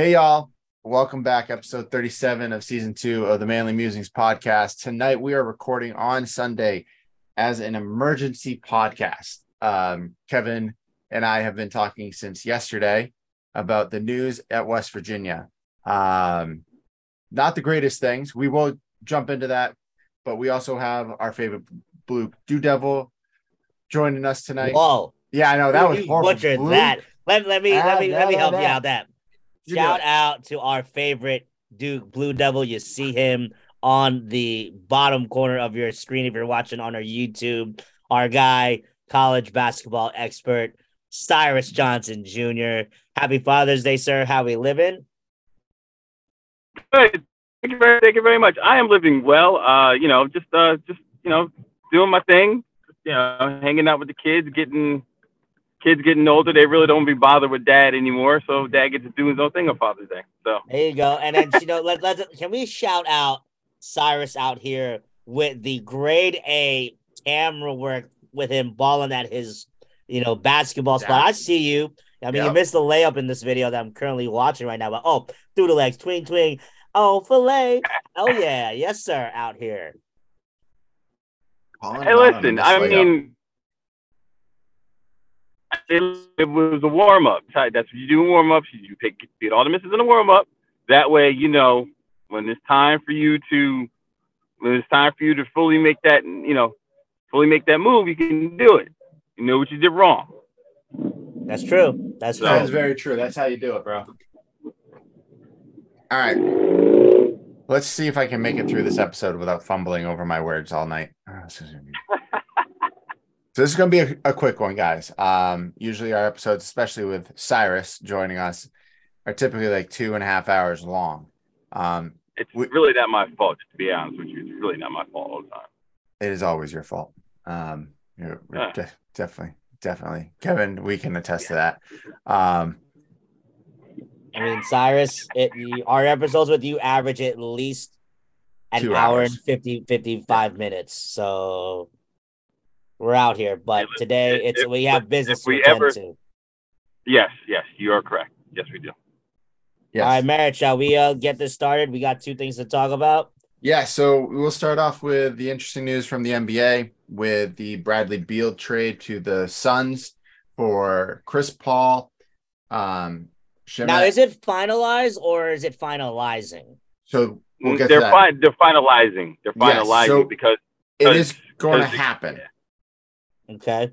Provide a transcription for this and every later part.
Hey, y'all. Welcome back. Episode 37 of season two of the Manly Musings podcast. Tonight, we are recording on Sunday as an emergency podcast. Um, Kevin and I have been talking since yesterday about the news at West Virginia. Um, not the greatest things. We will jump into that, but we also have our favorite blue Dew Devil joining us tonight. Whoa. Yeah, I know that was You horrible. butchered Blue- that. Let, let me Ah, let me let me help blah, you out that. You Shout do out to our favorite Duke Blue Devil. You see him on the bottom corner of your screen if you're watching on our YouTube. Our guy, college basketball expert, Cyrus Johnson Jr. Happy Father's Day, sir. How we living? Good. Thank you very, thank you very much. I am living well. Uh, you know, just uh, just you know, doing my thing. You know, hanging out with the kids, getting kids getting older. They really don't be bothered with dad anymore. So dad gets to do his own thing on Father's Day. So There you go. And then you know, let let can we shout out Cyrus out here with the grade A camera work with him balling at his you know basketball spot. I see you. I mean, you missed the layup in this video that I'm currently watching right now. But oh, through the legs, twing twing. Oh, fillet. Oh yeah, yes sir. Out here. Hey, him out on listen. I layup. mean, it, it was a warm up. That's what you do in warm ups. You pick get all the misses in the warm up. That way, you know when it's time for you to when it's time for you to fully make that you know fully make that move, you can do it. You know what you did wrong. That's true. That's true. That is very true. That's how you do it, bro. All right. Let's see if I can make it through this episode without fumbling over my words all night. Oh, this is gonna be- so this is going to be a, a quick one, guys. Um, usually our episodes, especially with Cyrus joining us, are typically like two and a half hours long. Um, It's We- really not my fault. To be honest with you, it's really not my fault all the time. it is always your fault. Um, you're, you're Ah. de- definitely, definitely, Kevin. We can attest to that. Um, I mean, Cyrus, it you, our episodes with you average at least an hour and 50, 55 minutes. So we're out here. But If- today it's if- we have business if to we attend ever- to. Yes, yes, you are correct. Yes, we do. yes. All right, Merritt, shall we uh, get this started? We got two things to talk about. Yeah, so we'll start off with the interesting news from the NBA with the Bradley Beal trade to the Suns for Chris Paul. Um, Shemet- Now, is it finalized or is it finalizing? so we'll get they're that. fin- They're finalizing. They're Yes, finalizing so- because It is going to because- happen, Okay.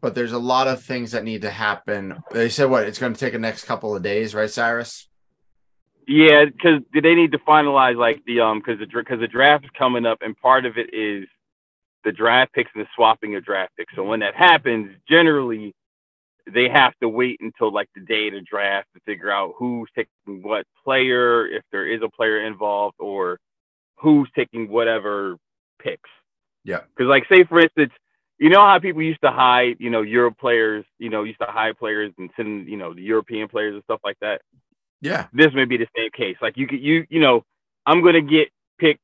but there's a lot of things that need to happen. They said what it's going to take the next couple of days, right, Cyrus? Yeah, because they need to finalize like the um because the because the draft is coming up and part of it is the draft picks and the swapping of draft picks. So when that happens, generally they have to wait until like the day of the draft to figure out who's taking what player, if there is a player involved, or who's taking whatever picks. Yeah. Because like say for instance, you know how people used to hide, you know, Euro players, you know, used to hide players and send, you know, the European players and stuff like that Yeah, this may be the same case. Like you could you you know, I'm gonna get pick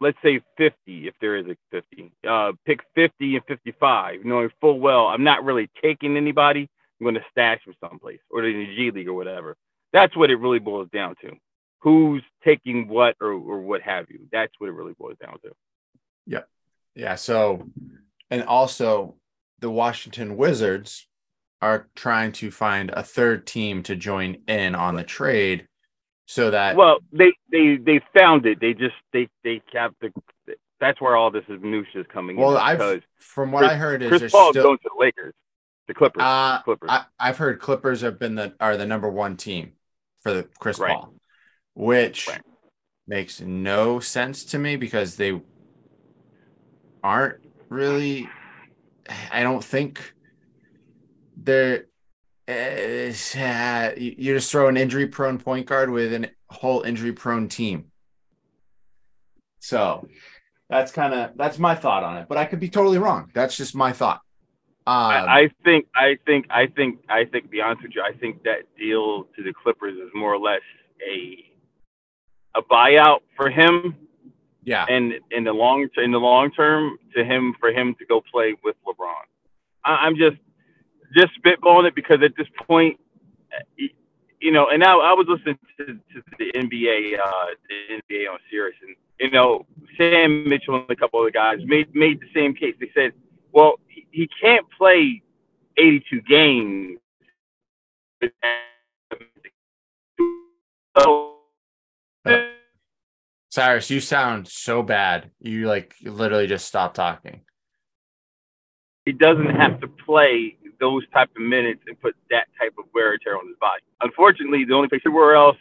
let's say 50 if there is a 50. Uh pick 50 and 55, knowing full well I'm not really taking anybody. I'm gonna stash them someplace or in the G League or whatever. That's what it really boils down to. Who's taking what or, or what have you. That's what it really boils down to. yeah. So, and also the Washington Wizards are trying to find a third team to join in on the trade, so that Well, they they they found it. They just they they have the that's where all this is minutia is coming well. I've from what Chris- I heard is Chris Paul's still going to the Lakers, the Clippers, Uh, Clippers. I, I've heard Clippers have been the are the number one team for the Chris Right. Paul, which Right. makes no sense to me because they aren't really. I don't think they're. Uh, you just throw an injury prone point guard with a whole injury prone team. So that's kind of that's my thought on it, but I could be totally wrong. That's just my thought. Um, I, I think, I think, I think, I think. Be honest with you, I think that deal to the Clippers is more or less a a buyout for him, yeah, and in the long in the long term, to him for him to go play with LeBron. I, I'm just just spitballing it because at this point, you know, and I, I was listening to, to the NBA, uh, the NBA on Sirius, and you know, Sam Mitchell and a couple other guys made made the same case. They said, well, he, he can't play 82 games. So, Cyrus, you sound so bad. You like literally just stopped talking. he doesn't have to play those type of minutes and put that type of wear and tear on his body. Unfortunately, the only place everywhere else,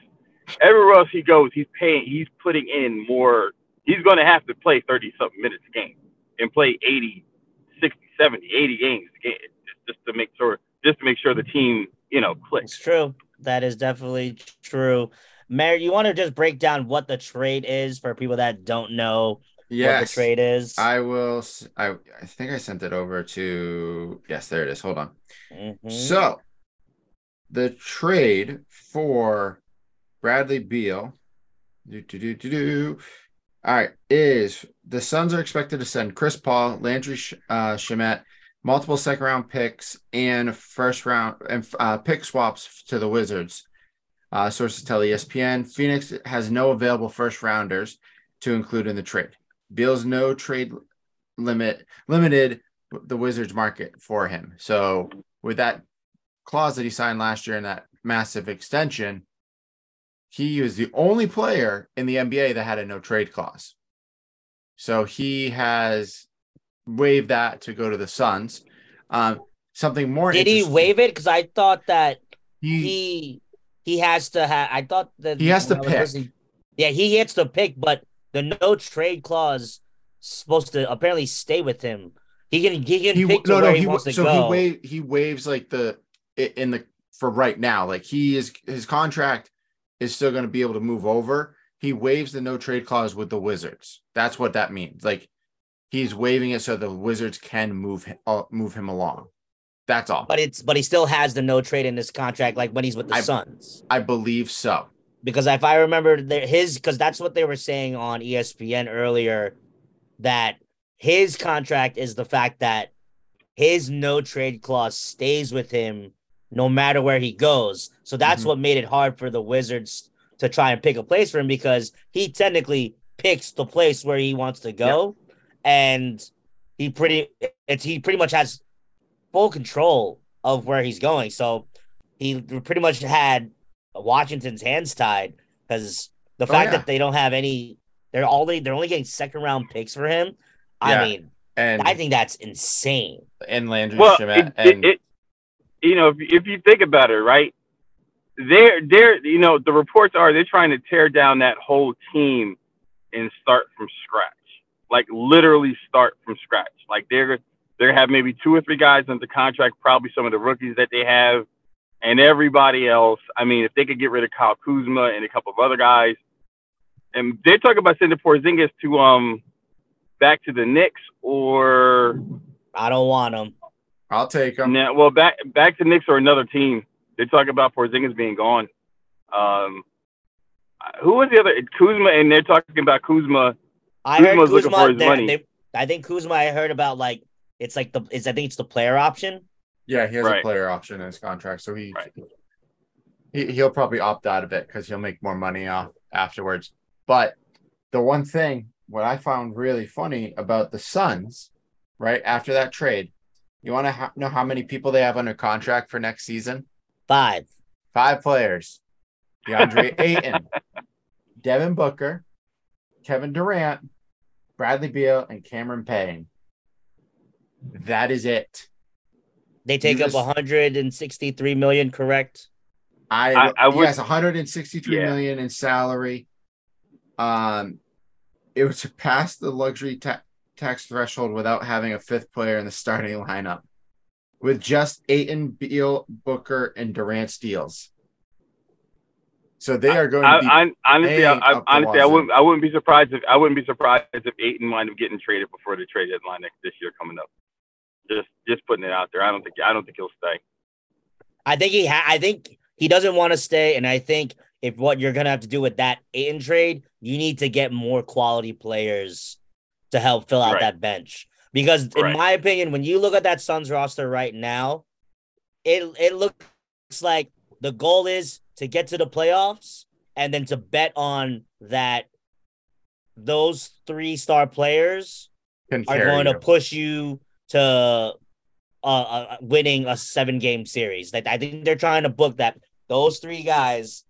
everywhere else he goes, he's paying, he's putting in more. He's going to have to play 30 something minutes a game and play 80, 60, 70, 80 games a game just, just to make sure, just to make sure the team, you know, It's clicks. true. That is definitely true. Mary, you want to just break down what the trade is for people that don't know what the trade is? I will. I I think I sent it over to. Yes, there it is. Hold on. Mhm. So, the trade for Bradley Beal, do, do, do, do, do. all right, is the Suns are expected to send Chris Paul, Landry uh, Shamet, multiple second round picks, and first round and uh, pick swaps to the Wizards. Uh, sources tell ESPN Phoenix has no available first rounders to include in the trade. Beal's no trade limit limited the Wizards market for him. So with that clause that he signed last year and that massive extension, he was the only player in the NBA that had a no trade clause. So he has waived that to go to the Suns. Um, something more Did he waive it? Because I thought that He, he he has to have. I thought that He has to when I was pick. Yeah, he gets to pick, but the no trade clause supposed to apparently stay with him. He can he can he pick no no he, he wants to so go. he he waives like the in the for right now like he is his contract is still going to be able to move over he waives the no trade clause with the wizards that's what that means like he's waiving it so the wizards can move him uh, move him along that's all but it's but he still has the no trade in his contract, like when he's with the I- Suns. i believe so Because if I remember his, because that's what they were saying on ESPN earlier, that his contract is the fact that his no trade clause stays with him no matter where he goes. So that's Mhm. what made it hard for the Wizards to try and pick a place for him because he technically picks the place where he wants to go, and he pretty it's he pretty much has full control of where he's going. So he pretty much had Washington's hands tied because the Oh, fact yeah. that they don't have any, they're only they're only getting second round picks for him. Yeah. I mean, and I think that's insane. and landry Well, Shamet it, and it, it, you know, if, if you think about it, right? They're, they're, you know, the reports are they're trying to tear down that whole team and start from scratch, like literally start from scratch. Like they're, they're gonna have maybe two or three guys under contract, probably some of the rookies that they have, and everybody else. I mean, if they could get rid of Kyle Kuzma and a couple of other guys, and they're talking about sending Porzingis to um back to the Knicks or I don't want him. i'll take him now, well, back back to Knicks or another team. They talk about Porzingis being gone. Um, who was the other Kuzma? And they're talking about Kuzma. I heard Kuzma's looking for his money. they- I think Kuzma. I heard about like it's like the is I think it's the player option. yeah he has a player option in his contract so he, Right. he he'll probably opt out of it because he'll make more money off afterwards but the one thing what I found really funny about the Suns, right after that trade, you want to ha- know how many people they have under contract for next season? Five. Five players: DeAndre Ayton, Devin Booker, Kevin Durant, Bradley Beal, and Cameron Payne. That is it. They take You up just- 163 million, correct? I, I- I would- yes, 163 Yeah. million in salary. Um, it would surpass the luxury ta- tax threshold without having a fifth player in the starting lineup, with just Ayton, Beal, Booker, and Durant steals. So they are going to be. I, honestly, I, I, honestly, I wouldn't. I wouldn't be surprised if I wouldn't be surprised if Ayton wind up getting traded before the trade deadline next this year coming up. Just just putting it out there. I don't think. I don't think he'll stay. I think he ha- I think he doesn't want to stay, and I think if what you're gonna have to do with that Ayton trade, you need to get more quality players to help fill out Right. that bench. Because in Right. my opinion, when you look at that Suns roster right now, it it looks like the goal is to get to the playoffs and then to bet on that those three star players Can are carry going to push you to uh, uh winning a seven game series. Like I think they're trying to book that those three guys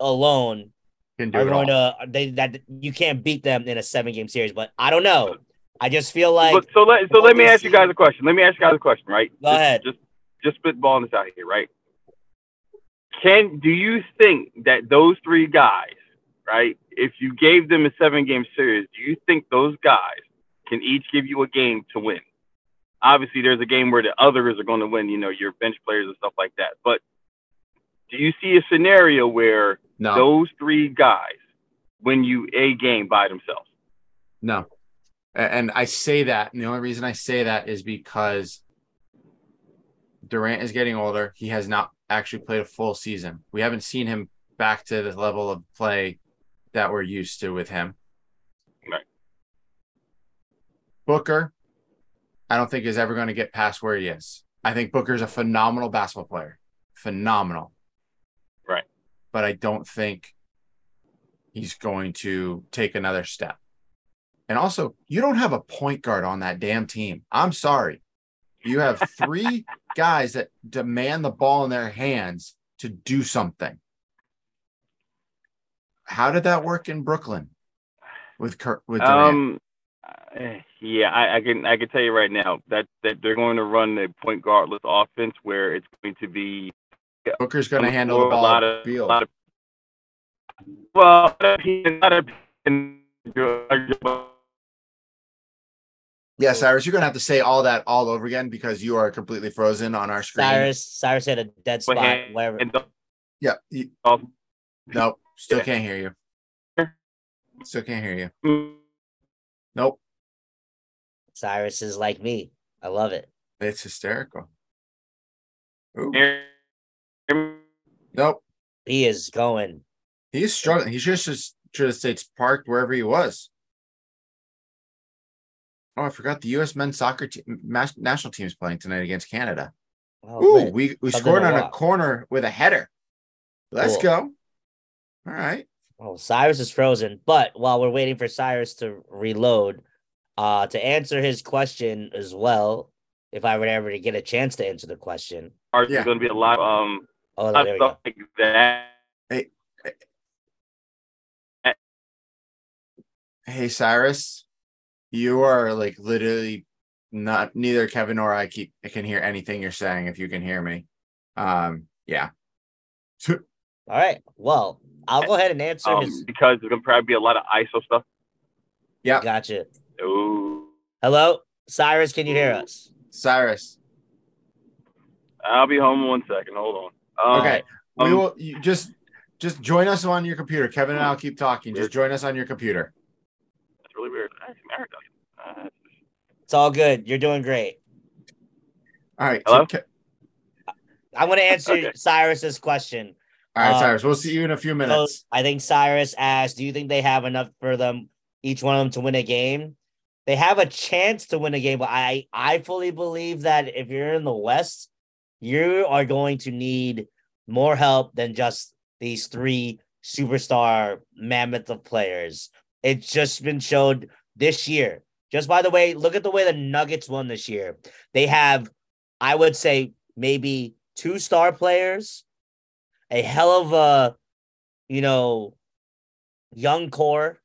alone Can do are going all. to they that you can't beat them in a seven game series. But I don't know. I just feel like But- so let so let me ask you guys a question. Let me ask you guys a question, right? Go just, ahead. Just just spitballing this out here, right? Can do you think that those three guys, right? If you gave them a seven game series, do you think those guys can each give you a game to win? Obviously, there's a game where the others are going to win, you know, your bench players and stuff like that. But do you see a scenario where No, those three guys win you a game by themselves? no. And I say that, and the only reason I say that is because Durant is getting older. He has not actually played a full season. We haven't seen him back to the level of play that we're used to with him. Right. Booker, I don't think is ever going to get past where he is. I think Booker's a phenomenal basketball player. Phenomenal. Right. But I don't think he's going to take another step. And also, you don't have a point guard on that damn team. I'm sorry. You have three guys that demand the ball in their hands to do something. How did that work in Brooklyn with Kurt, with Durant? Um, eh, yeah, I, I can I can tell you right now that that they're going to run a point guardless offense where it's going to be Booker's going to handle the a lot of, the field. lot of well, a lot of Yeah, Cyrus, you're going to have to say all that all over again because you are completely frozen on our screen. Cyrus Cyrus had a dead spot. and- Whatever. and Yeah. You, um, nope. Still Yeah. can't hear you. Still can't hear you. Nope. Cyrus is like me. I love it. It's hysterical. Ooh. Nope. He is going. He's struggling. He should just should have stayed parked wherever he was. Oh, I forgot the U.S. men's soccer team, national team is playing tonight against Canada. Oh, Ooh, lit. we, we Something scored to on a corner with a header. Let's Cool. go. All right. Oh, Cyrus is frozen. But while we're waiting for Cyrus to reload, uh, to answer his question as well, if I were ever to get a chance to answer the question. There's Yeah. going to be a lot of um Oh, there of we go. stuff like that. Hey, Cyrus, you are like literally not neither Kevin nor I keep can hear anything you're saying if you can hear me. Um, yeah. All right. Well, I'll go ahead and answer Um, his. because there's going to probably be a lot of ISO stuff. Yeah. Gotcha. Ooh. Hello, Cyrus. Can you hear us? Cyrus. I'll be home in one second. Hold on. Um, Okay. we um, will you just just join us on your computer. Kevin and I'll keep talking. Just join us on your computer. That's really weird. That's America. Uh, It's all good. You're doing great. All right. Hello? So, Ke- I'm going to answer Okay. Cyrus's question. All right, Um, Cyrus. We'll see you in a few So minutes. I think Cyrus asked, "Do you think they have enough for them, each one of them, to win a game?" They have a chance to win a game, but I I fully believe that if you're in the West, you are going to need more help than just these three superstar mammoth of players. It's just been showed this year. Just by the way, look at the way the Nuggets won this year. They have, I would say, maybe two star players, a hell of a, you know, young core,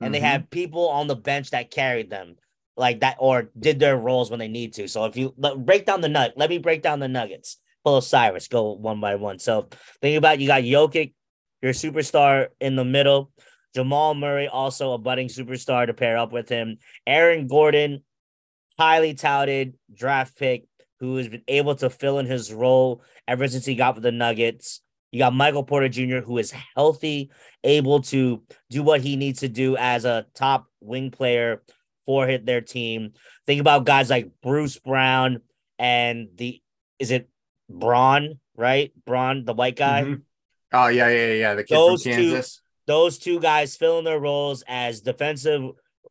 and they Mhm. have people on the bench that carried them like that or did their roles when they need to. So if you let, break down the nut, let me break down the Nuggets. Pull Cyrus, go one by one. So think about you got Jokic, your superstar in the middle. Jamal Murray, also a budding superstar to pair up with him. Aaron Gordon, highly touted draft pick who has been able to fill in his role ever since he got with the Nuggets. You got Michael Porter Jr., who is healthy, able to do what he needs to do as a top wing player for hit their team. Think about guys like Bruce Brown and the is it Braun, right? Braun, the white guy. Mhm. Oh yeah, yeah, yeah, yeah. The kid Those from two- Kansas. Those two guys filling their roles as defensive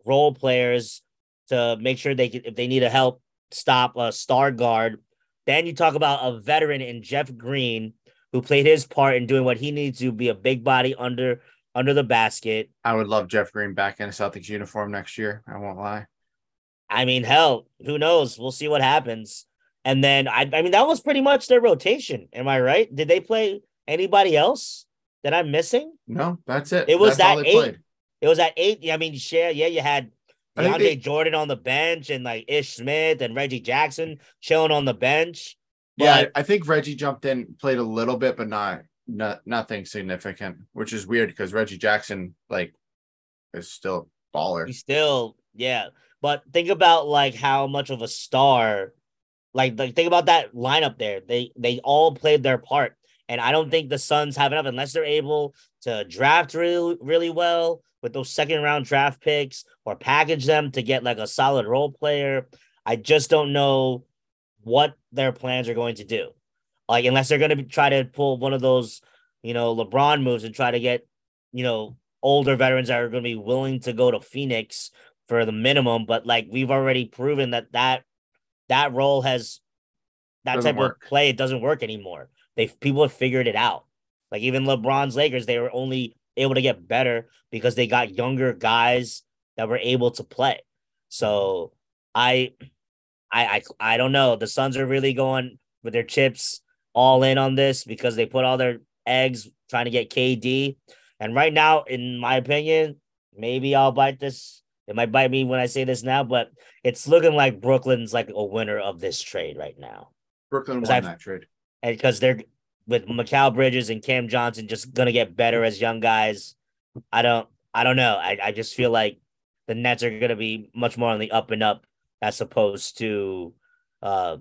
role players to make sure they can, if they need to help stop a star guard. Then you talk about a veteran in Jeff Green, who played his part in doing what he needs to be a big body under under the basket. I would love Jeff Green back in a Celtics uniform next year. I won't lie. I mean, hell, who knows? We'll see what happens. And then I, I mean, that was pretty much their rotation. Am I right? Did they play anybody else that I'm missing? No, that's it. It was That's that eight. played. It was that eight. I mean, share. Yeah, you had DeAndre they- Jordan on the bench and like Ish Smith and Reggie Jackson chilling on the bench. Yeah, I I think Reggie jumped in, played a little bit, but not not nothing significant, which is weird because Reggie Jackson like is still a baller. He's still, yeah. But think about like how much of a star, like like think about that lineup there. They they all played their part, and I don't think the Suns have enough unless they're able to draft really really well with those second round draft picks or package them to get like a solid role player. I just don't know what their plans are going to do. Like unless they're going to try to pull one of those, you know, LeBron moves and try to get, you know, older veterans that are going to be willing to go to Phoenix for the minimum. But like we've already proven that that that role has that Doesn't type work. of play it doesn't work anymore. They people have figured it out. Like even LeBron's Lakers, they were only able to get better because they got younger guys that were able to play. So I I I I don't know. The Suns are really going with their chips all in on this because they put all their eggs trying to get KD. And right now, in my opinion, maybe I'll bite this. It might bite me when I say this now, but it's looking like Brooklyn's like a winner of this trade right now. Brooklyn won I've- that trade. And because they're with Mikal Bridges and Cam Johnson just gonna get better as young guys. I don't I don't know. I, I just feel like the Nets are gonna be much more on the up and up as opposed to uh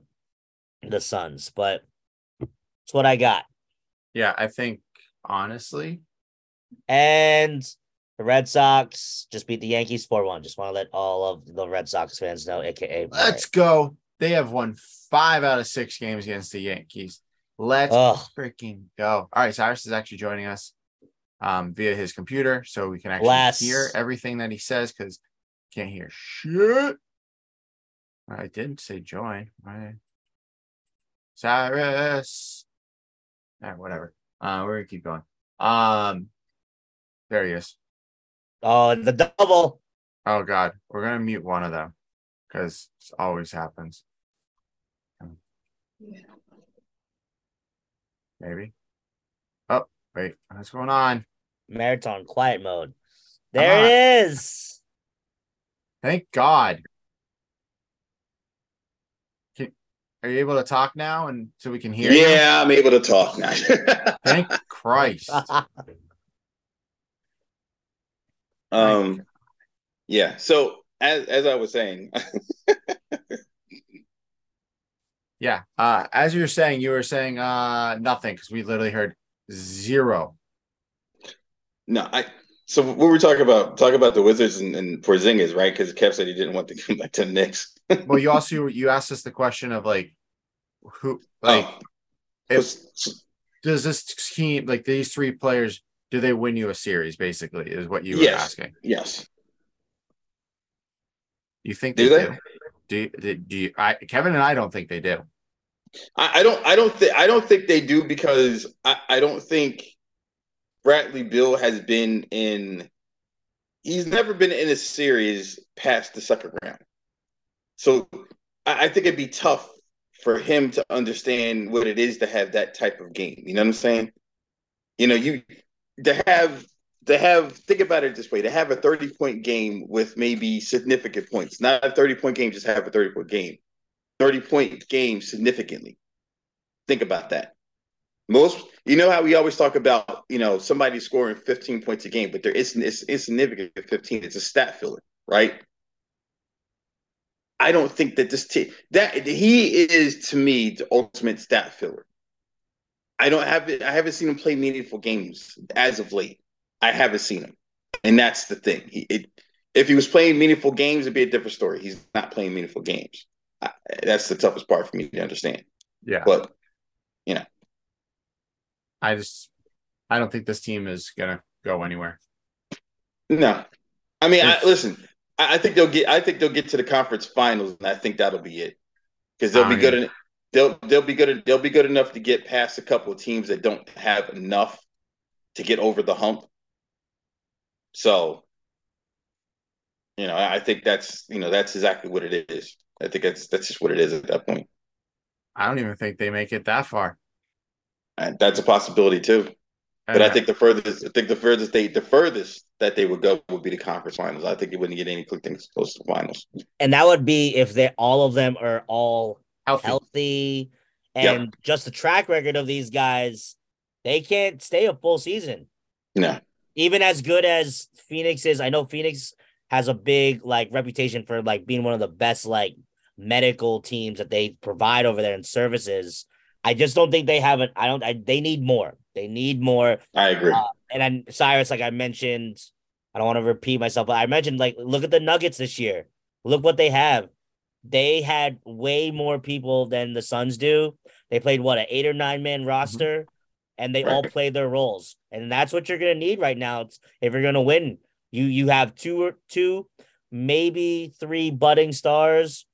the Suns. But that's what I got. Yeah, I think honestly, And the Red Sox just beat the Yankees 4 1. Just want to let all of the Red Sox fans know, aka let's go. They have won five out of six games against the Yankees. Let's Ugh. freaking go. All right, Cyrus is actually joining us um via his computer, so we can actually hear everything that he says because can't hear shit. I didn't say join. Right. Cyrus. All right, whatever. Uh, we're gonna keep going. Um, there he is. Oh, the double. Oh God, we're gonna mute one of them because this always happens. Maybe. Oh wait, what's going on? Marathon quiet mode. There it is. Thank God. Can, are you able to talk now, and so we can hear you? Yeah, I'm able to talk now. Thank Christ. um, yeah. So as as I was saying, Yeah. Uh, as you were saying, you were saying uh nothing because we literally heard zero. no, I. So what we're talking about, talk about the Wizards and, and Porzingis, right? Because Kev said he didn't want to come back to the Knicks. Well, you also you asked us the question of like who oh. like Oh. if does this team like these three players do they win you a series basically is what you were Yes. asking yes, you think Do they, they? do do do do you I Kevin and I don't think they do I, I don't. I don't think. I don't think they do because I, I don't think Bradley Beal has been in. He's never been in a series past the second round, so I, I think it'd be tough for him to understand what it is to have that type of game. You know what I'm saying? You know, you to have to have think about it this way: to have a 30 point game with maybe significant points, not a 30 point game, just have a 30 point game. 30 point game significantly. Think about that. Most, you know how we always talk about, you know, somebody scoring 15 points a game, but there isn't, it's insignificant 15. It's a stat filler, right? I don't think that this team, that he is to me the ultimate stat filler. I don't have it, I haven't seen him play meaningful games as of late. I haven't seen him. And that's the thing. He, it, if he was playing meaningful games, it'd be a different story. He's not playing meaningful games. I, that's the toughest part for me to understand. yeah But you know, I just I don't think this team is gonna go anywhere no, I mean, I, listen, I, think they'll get. I think they'll get to the conference finals, and I think that'll be it because they'll I be oh, don't good in. they'll they'll be good. They'll be good enough to get past a couple of teams that don't have enough to get over the hump. So, you know, I think that's you know that's exactly what it is. I think that's that's just what it is at that point. I don't even think they make it that far. And that's a possibility too. But I uh-huh. think the furthest, I think the furthest they, the furthest that they would go would be the conference finals. I think it wouldn't get any things close to the finals. And that would be if they all of them are all healthy. healthy, and Yep. just the track record of these guys, they can't stay a full season. No, Even as good as Phoenix is, I know Phoenix has a big like reputation for like being one of the best like medical teams that they provide over there and services. I just don't think they have it. I don't. I, they need more. They need more. I agree. Uh, and then Cyrus, like I mentioned, I don't want to repeat myself, but I mentioned like look at the Nuggets this year. Look what they have. They had way more people than the Suns do. They played what an eight or nine man roster, and they all played their roles. And that's what you're gonna need right now. It's, if you're gonna win, you you have two or two, maybe three budding stars,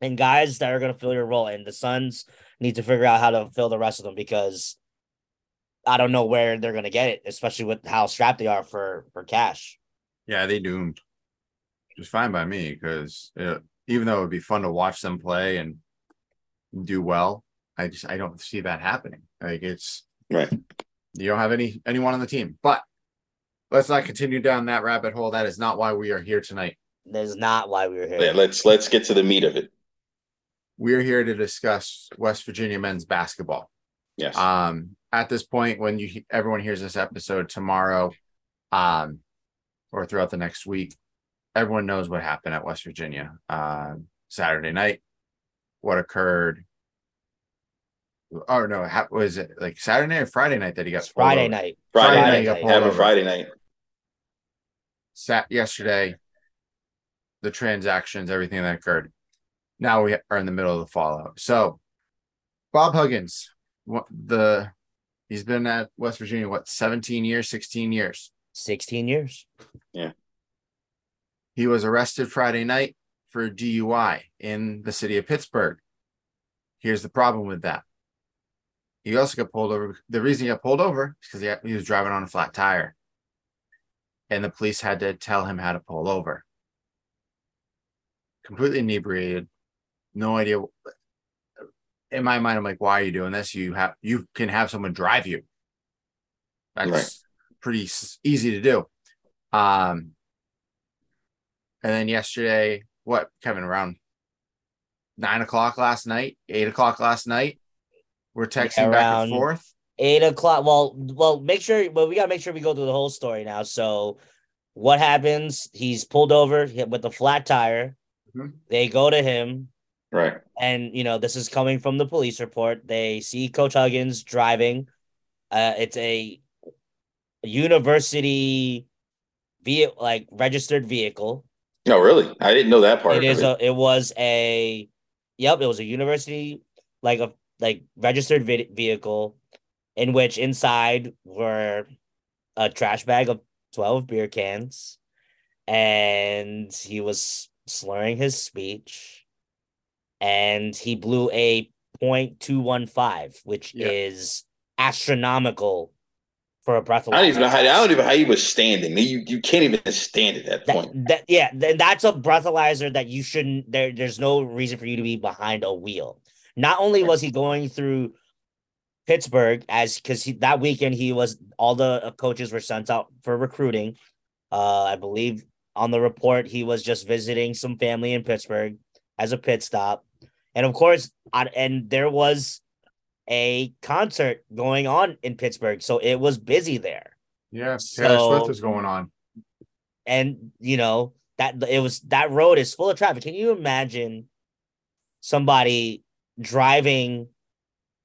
and guys that are gonna fill your role. And the Suns need to figure out how to fill the rest of them because I don't know where they're gonna get it, especially with how strapped they are for for cash. Yeah, they doomed. Which is fine by me because even though it would be fun to watch them play and do well, I just I don't see that happening. Like it's right. you don't have any anyone on the team. But let's not continue down that rabbit hole. That is not why we are here tonight. That is not why we are here. Yeah, let's let's get to the meat of it. We're here to discuss West Virginia men's basketball. Yes. Um, at this point, when you everyone hears this episode tomorrow, um, or throughout the next week, everyone knows what happened at West Virginia um, Saturday night. What occurred? Oh no, ha- was it like Saturday or Friday night that he got pulled Friday over? night. Friday, Friday night. night got pulled Friday night. Sat yesterday. The transactions, everything that occurred. Now we are in the middle of the fallout. So, Bob Huggins, what the he's been at West Virginia what 17 years, 16 years. 16 years. Yeah. He was arrested Friday night for DUI in the city of Pittsburgh. Here's the problem with that. He also got pulled over. The reason he got pulled over is because he, had- he was driving on a flat tire. And the police had to tell him how to pull over. Completely inebriated. No idea. In my mind, I'm like, why are you doing this? You have you can have someone drive you. That's Right. pretty easy to do. Um, and then yesterday, what, Kevin, around nine o'clock last night, eight o'clock last night, we're texting back and forth. Eight o'clock. Well, well, make sure. Well, we gotta make sure we go through the whole story now. So, what happens? He's pulled over with a flat tire. Mhm. They go to him, Right. and you know this is coming from the police report. They see Coach Huggins driving. Uh, it's a university vehicle, like registered vehicle. No, really. I didn't know that part. It is it. a. It was a. Yep, it was a university, like a like registered vehicle, in which inside were a trash bag of twelve beer cans, and he was slurring his speech, and he blew a point two one five, which Yeah. is astronomical for a breathalyzer. I don't even know how. I don't even know how he was standing. You you can't even stand at that That, point. that yeah, then that's a breathalyzer that you shouldn't there there's no reason for you to be behind a wheel. Not only was he going through Pittsburgh as because that weekend he was all the uh, coaches were sent out for recruiting. Uh I believe on the report he was just visiting some family in Pittsburgh as a pit stop. And of course, on, and there was a concert going on in Pittsburgh, so it was busy there Yeah, Taylor So- Swift was going on. and you know that it was that road is full of traffic. Can you imagine somebody driving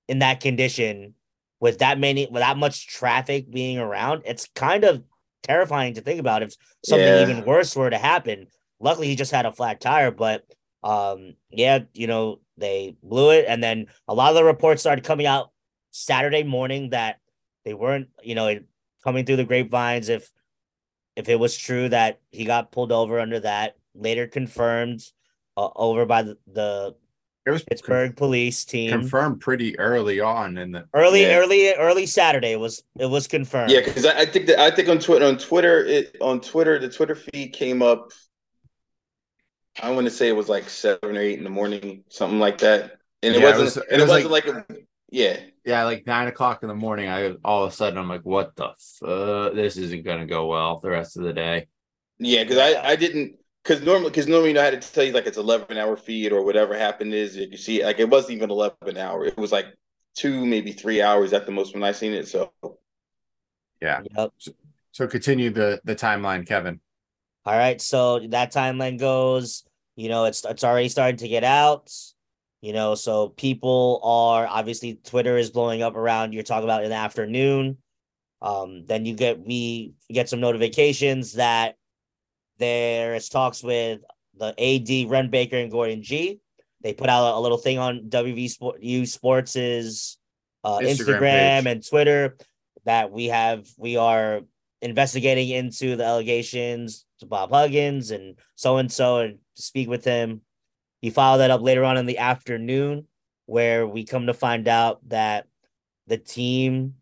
in that condition with that many with that much traffic being around? It's kind of terrifying to think about if something Yeah. even worse were to happen. Luckily, he just had a flat tire, but um, yeah, you know they blew it, and then a lot of the reports started coming out Saturday morning that they weren't, you know, coming through the grapevines if if it was true that he got pulled over under that later confirmed uh, over by the, the It was Pittsburgh police team. confirmed pretty early on in the Early, Yeah. early, early Saturday was it was confirmed. Yeah, because I, I think that I think on Twitter on Twitter it on Twitter the Twitter feed came up. I want to say it was like seven or eight in the morning, something like that, and it Yeah, wasn't. was- it and it was wasn't like, a, yeah, yeah, like nine o'clock in the morning. I all of a sudden I'm like, what the fuck? This isn't gonna go well the rest of the day. yeah, because I I didn't because normally because normally you know I had to tell you like it's eleven hour feed or whatever happened is you see like it wasn't even eleven hour. It was like two maybe three hours at the most when I seen it. So Yep. So continue the the timeline, Kevin. All right, so that timeline goes. You know, it's it's already starting to get out. You know, so people are obviously Twitter is blowing up around. You're talking about in the afternoon. Um, then you get we get some notifications that there is talks with the AD Wren Baker and Gordon Gee They put out a, little thing on WV Sport U Sports's uh, Instagram Instagram and Twitter that we have we are investigating into the allegations to Bob Huggins and so and so and speak with him. He followed that up later on in the afternoon, where we come to find out that the team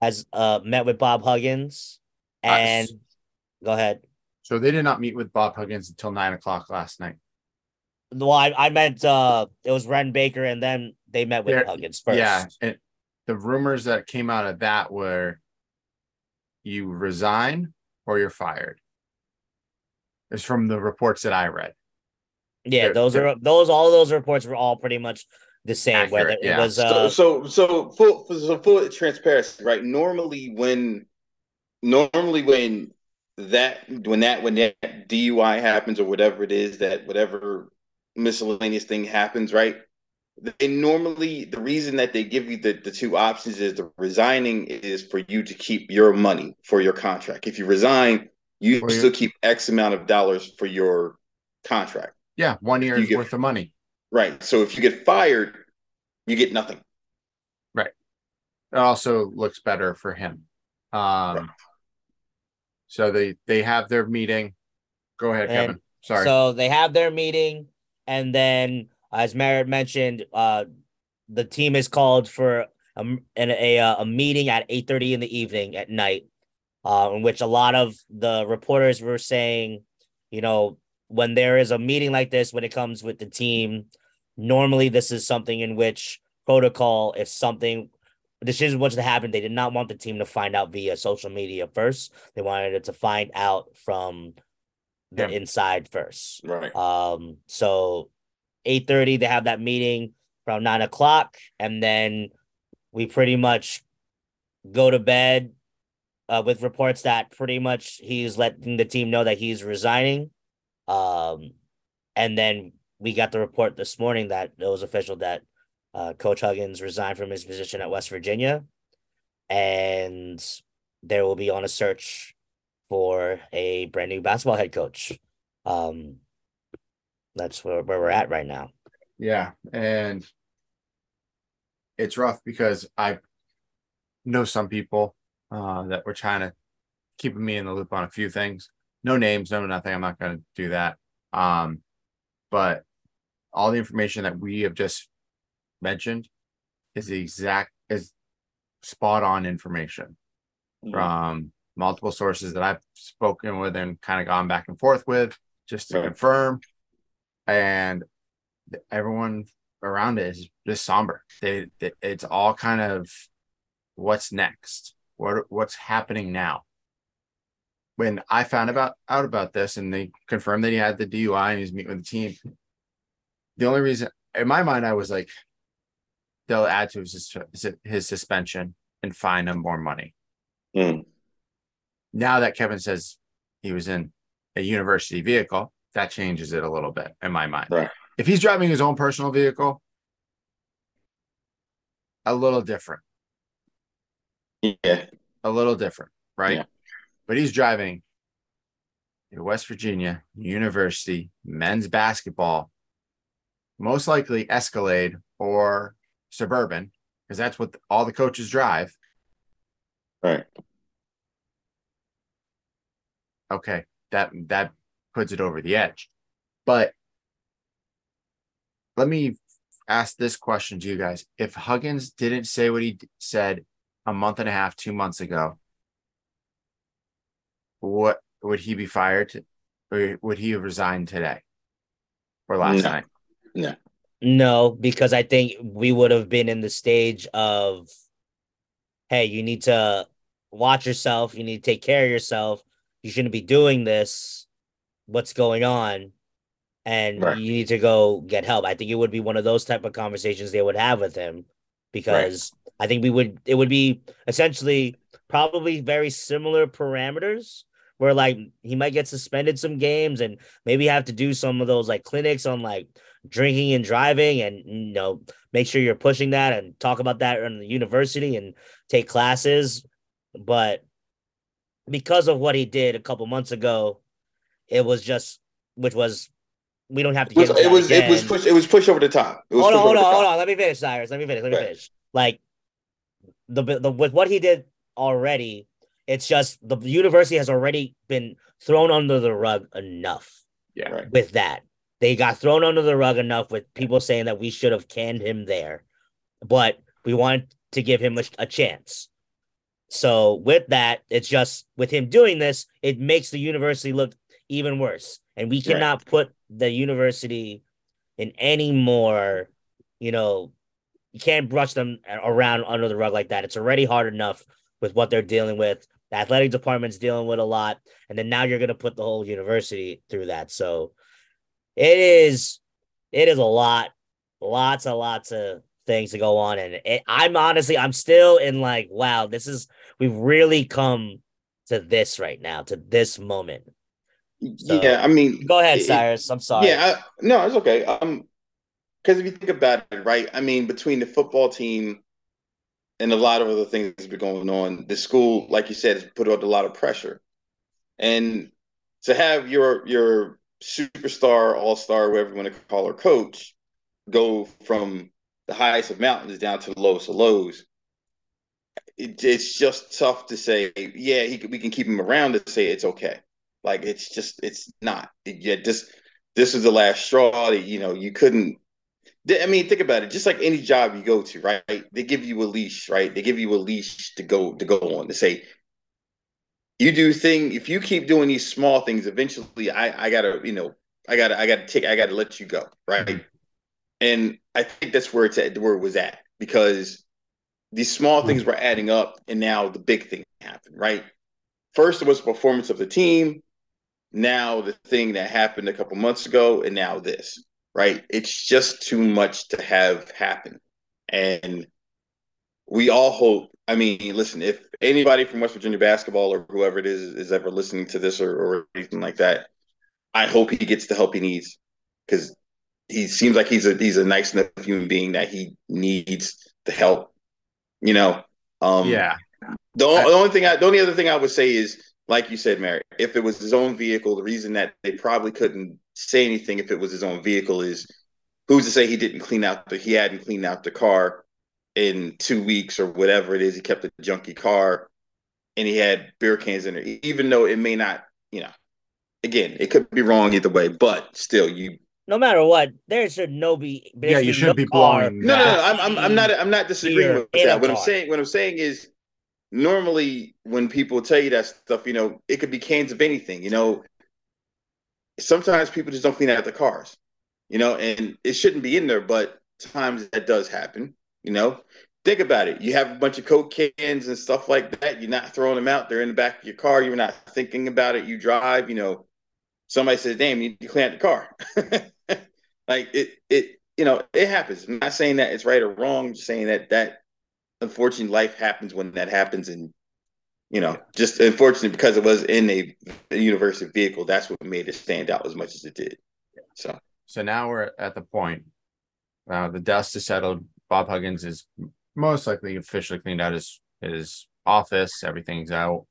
has uh met with Bob Huggins and Us. go ahead. So they did not meet with Bob Huggins until nine o'clock last night. Well, I, I meant uh it was Wren Baker and then they met with There- Huggins first. Yeah, and the rumors that came out of that were you resign or you're fired. It's from the reports that I read. Yeah, They're- those they're- are those all those reports were all pretty much the same. whether Accurate, it yeah. was so uh so so full so full transparency, right? Normally when normally when that when that when that DUI happens or whatever it is that whatever miscellaneous thing happens, right? They normally the reason that they give you the, the two options is the resigning is for you to keep your money for your contract. If you resign, you Well, still keep X amount of dollars for your contract. Yeah, one You year's get- worth of money. Right. So if you get fired, you get nothing. Right. It also looks better for him. Um so they they have their meeting. Go ahead, And Kevin. Sorry. So they have their meeting, and then, as Merritt mentioned, uh, the team is called for a an, a uh, a meeting at eight thirty in the evening at night, uh, in which a lot of the reporters were saying, you know, when there is a meeting like this, when it comes with the team, normally this is something in which protocol, if something decision was to happen, they did not want the team to find out via social media first. They wanted it to find out from the Yeah. inside first. Right. Um, so eight thirty, they have that meeting around nine o'clock, and then we pretty much go to bed uh, with reports that pretty much he's letting the team know that he's resigning. Um, and then we got the report this morning that it was official that uh, Coach Huggins resigned from his position at West Virginia, and there will be on a search for a brand new basketball head coach. Um, that's where, where we're at right now. Yeah, and it's rough because I know some people uh, that were trying to keep me in the loop on a few things. No names, no nothing. I'm not going to do that. Um, but all the information that we have just mentioned is the exact is spot on information from multiple sources that I've spoken with and kind of gone back and forth with just to Right. confirm. And everyone around it is just somber. They, they it's all kind of what's next. What what's happening now? When I found about out about this and they confirmed that he had the DUI and he's meeting with the team, the only reason in my mind I was like, they'll add to his his suspension and fine him more money. Mm. Now that Kevin says he was in a university vehicle, that changes it a little bit in my mind. Right. If he's driving his own personal vehicle, a little different, Yeah. a little different, right? Yeah. But he's driving West Virginia University men's basketball, most likely Escalade or Suburban, because that's what all the coaches drive. Right. okay that that puts it over the edge but let me ask this question to you guys. If Huggins didn't say what he said a month and a half, two months ago, what would he be fired to, or would he have resigned today or last No. night? No. No, because I think we would have been in the stage of, hey, you need to watch yourself. You need to take care of yourself. You shouldn't be doing this. What's going on? And Right. you need to go get help. I think it would be one of those type of conversations they would have with him because I think we would, it would be essentially probably very similar parameters where like he might get suspended some games and maybe have to do some of those like clinics on like drinking and driving and you know make sure you're pushing that and talk about that in the university and take classes. But because of what he did a couple months ago it was just which was we don't have to It was get it was, that it was again. push it was push over the top. It was hold on hold on hold on let me finish cyrus let me finish let me Right. finish like the the with what he did already it's just the university has already been thrown under the rug enough Yeah. Right. with that. They got thrown under the rug enough with people saying that we should have canned him there, but we want to give him a, a chance. So with that, it's just with him doing this, it makes the university look even worse, and we Right. cannot put the university in any more, you know, you can't brush them around under the rug like that. It's already hard enough with what they're dealing with. The athletic department's dealing with a lot, and then now you're going to put the whole university through that. So it is, it is a lot, lots and lots of things to go on, and it, I'm honestly, I'm still in like, wow, this is we've really come to this right now, to this moment. So- yeah, I mean, Go ahead, it- Cyrus. I'm sorry. Yeah, I, no, it's okay. Um, because if you think about it, right? I mean, between the football team and a lot of other things that's been going on, the school, like you said, has put out a lot of pressure, and to have your your superstar, all star, whatever you want to call her, coach, go from the highest of mountains down to the lowest of lows. It, it's just tough to say. Yeah, he, we can keep him around to say it's okay. Like it's just it's not. Yeah, just this is the last straw. That, you know, you couldn't. I mean, think about it. Just like any job you go to, right? They give you a leash, right? They give you a leash to go to go on to say, you do thing. If you keep doing these small things, eventually, I I gotta, you know, I gotta I gotta take I gotta let you go, right? And I think that's where it's at, where it was at because these small hmm. things were adding up, and now the big thing happened, right? First, it was performance of the team. Now the thing that happened a couple months ago, and now this, right? It's just too much to have happen, and we all hope. I mean, listen, if anybody from West Virginia basketball or whoever it is is ever listening to this or, or anything like that, I hope he gets the help he needs because he seems like he's a he's a nice enough human being that he needs the help. You know, um, yeah. the, o- the only thing, I, the only other thing I would say is, like you said, Merritt, if it was his own vehicle, the reason that they probably couldn't say anything if it was his own vehicle is, who's to say he didn't clean out the he hadn't cleaned out the car in two weeks or whatever it is. He kept a junky car, and he had beer cans in there, even though it may not, you know, again, it could be wrong either way, but still, you No matter what, there should no be. Yeah, you shouldn't be car blowing No, no, no. I'm, I'm, I'm not. I'm not disagreeing with that. What I'm saying, what I'm saying is, normally when people tell you that stuff, you know, it could be cans of anything. You know, sometimes people just don't clean out the cars. You know, and it shouldn't be in there, but times that does happen. You know, think about it. You have a bunch of coke cans and stuff like that. You're not throwing them out. They're in the back of your car. You're not thinking about it. You drive. You know, somebody says, "Damn, you need to clean out the car." like it, it, you know, it happens. I'm not saying that it's right or wrong. I'm just saying that that unfortunately life happens when that happens, and you know, just unfortunately because it was in a, a university vehicle. That's what made it stand out as much as it did. So So now we're at the point. Uh, the dust is settled. Bob Huggins is most likely officially cleaned out his his office. Everything's out.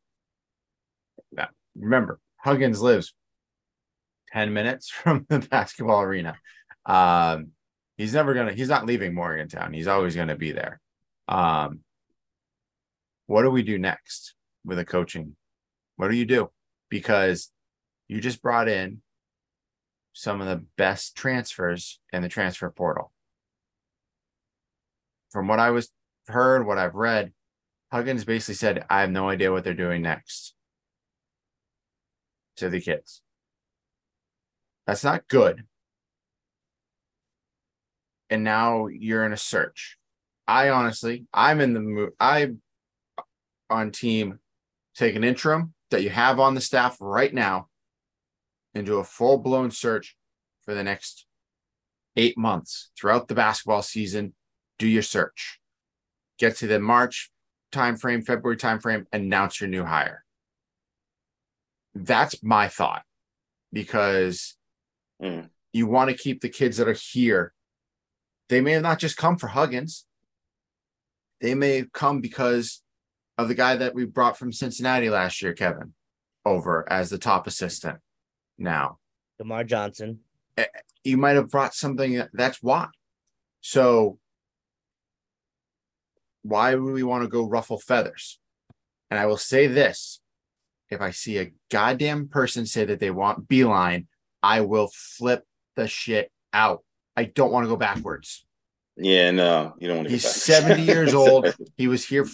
Now, remember, Huggins lives ten minutes from the basketball arena. Um, he's never gonna. He's not leaving Morgantown. He's always gonna be there. Um, what do we do next with a coaching? What do you do? Because you just brought in some of the best transfers in the transfer portal. from what I was heard, what I've read, Huggins basically said, I have no idea what they're doing next to the kids. That's not good. And now you're in a search. I honestly, I'm in the mood. I'm on team take an interim that you have on the staff right now and do a full blown search for the next eight months throughout the basketball season. Do your search. Get to the March timeframe, February timeframe, announce your new hire. That's my thought because Mm. you want to keep the kids that are here. They may have not just come for Huggins. They may have come because of the guy that we brought from Cincinnati last year, Kevin, over as the top assistant. Now, DeMar Johnson. Eh, you might have brought something that's why. So why would we want to go ruffle feathers? And I will say this if I see a goddamn person say that they want Beilein, I will flip the shit out. I don't want to go backwards. Yeah, no, you don't want to. He's 70 years old. He was here.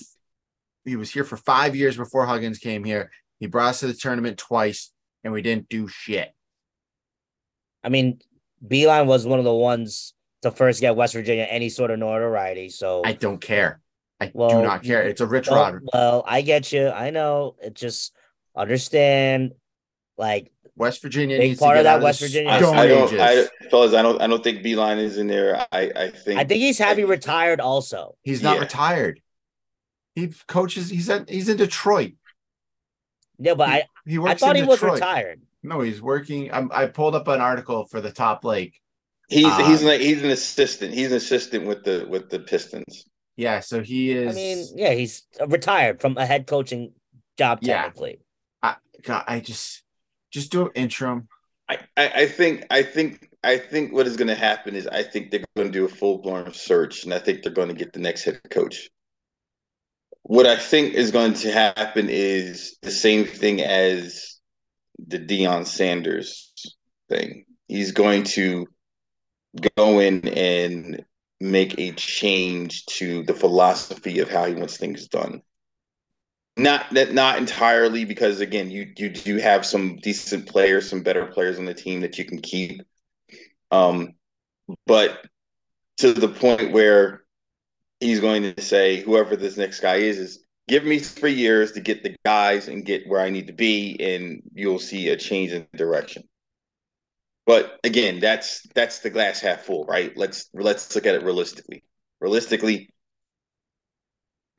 He was here for five years before Huggins came here. He brought us to the tournament twice, and we didn't do shit. I mean, Beilein was one of the ones to first get West Virginia any sort of notoriety. So I don't care. I do not care. It's a rich Don't- rod. well, I get you. I know. It just understand, like West Virginia Big needs part to of get that West Virginia- I, Stone I don't, Ages. I, fellas, I don't, I don't think Beilein is in there. I, I think, I think he's happy retired. Also, he's not yeah. retired. He coaches. He's at. He's in Detroit. yeah, but I He I thought in he was retired. No, he's working. I'm, I pulled up an article for the top lake. he's, he's Um, like, he's an assistant. He's an assistant with the, with the Pistons. Yeah, so he is. I mean, yeah, he's retired from a head coaching job Yeah. technically. God, I just, just do an interim. I, I, I think, I think, I think what is going to happen is I think they're going to do a full blown search, and I think they're going to get the next head coach. What I think is going to happen is the same thing as the Deion Sanders thing. He's going to go in and make a change to the philosophy of how he wants things done. Not that not entirely because again you you do have some decent players, some better players on the team that you can keep. Um but to the point where he's going to say whoever this next guy is is give me 3 years to get the guys and get where I need to be and you'll see a change in direction. But again, that's that's the glass half full, right? Let's let's look at it realistically. Realistically,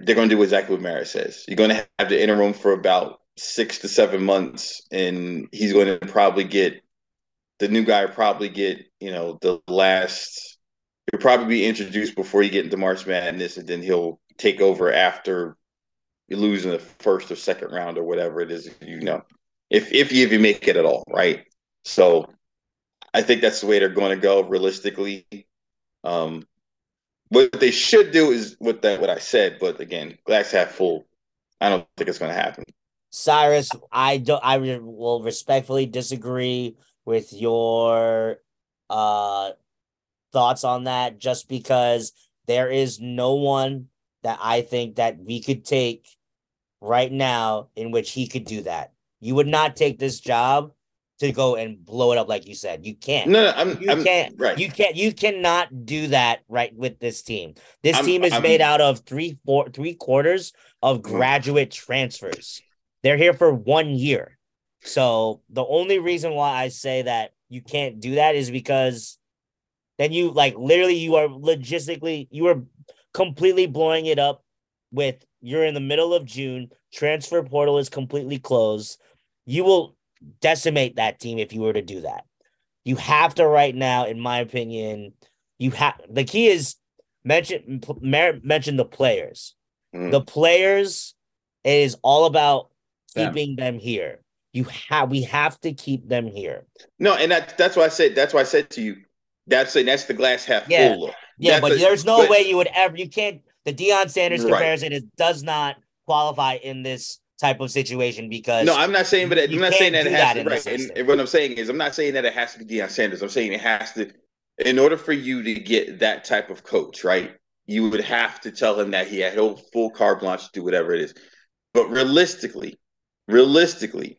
they're going to do exactly what Mara says. You're going to have the interim for about six to seven months, and he's going to probably get the new guy. Probably get you know the last. He'll probably be introduced before you get into March Madness, and then he'll take over after you lose in the first or second round or whatever it is. You know, if if you make it at all, right? So I think that's the way they're going to go realistically. Um, what they should do is what that what I said, but again, glass half full. I don't think it's going to happen. Cyrus, I don't. I will respectfully disagree with your uh thoughts on that, just because there is no one that I think that we could take right now in which he could do that. You would not take this job to go and blow it up like you said. You can't. No, no I'm, You I'm can't. right. You can't. You cannot do that right with this team. This I'm- team is I'm- made out of three, four, three quarters of Mhm. graduate transfers. They're here for one year. So the only reason why I say that you can't do that is because then you like literally you are logistically you are completely blowing it up with you're in the middle of June, transfer portal is completely closed. You will decimate that team if you were to do that. You have to right now, in my opinion, you have the key is mention mentioned the players. Mhm. The players it is all about keeping them here. You have we have to keep them here. No, and that, that's why I said that's why I said to you. That's that's the glass half Yeah. full look. Yeah, That's but a- there's no but- way you would ever you can't the Deion Sanders Right. comparison is does not qualify in this type of situation because No, I'm not saying, but I'm not saying that it has that to. Right, and, and what I'm saying is, I'm not saying that it has to be Deion Sanders. I'm saying it has to, in order for you to get that type of coach, right? you would have to tell him that he had full carte blanche to do whatever it is. But realistically, realistically,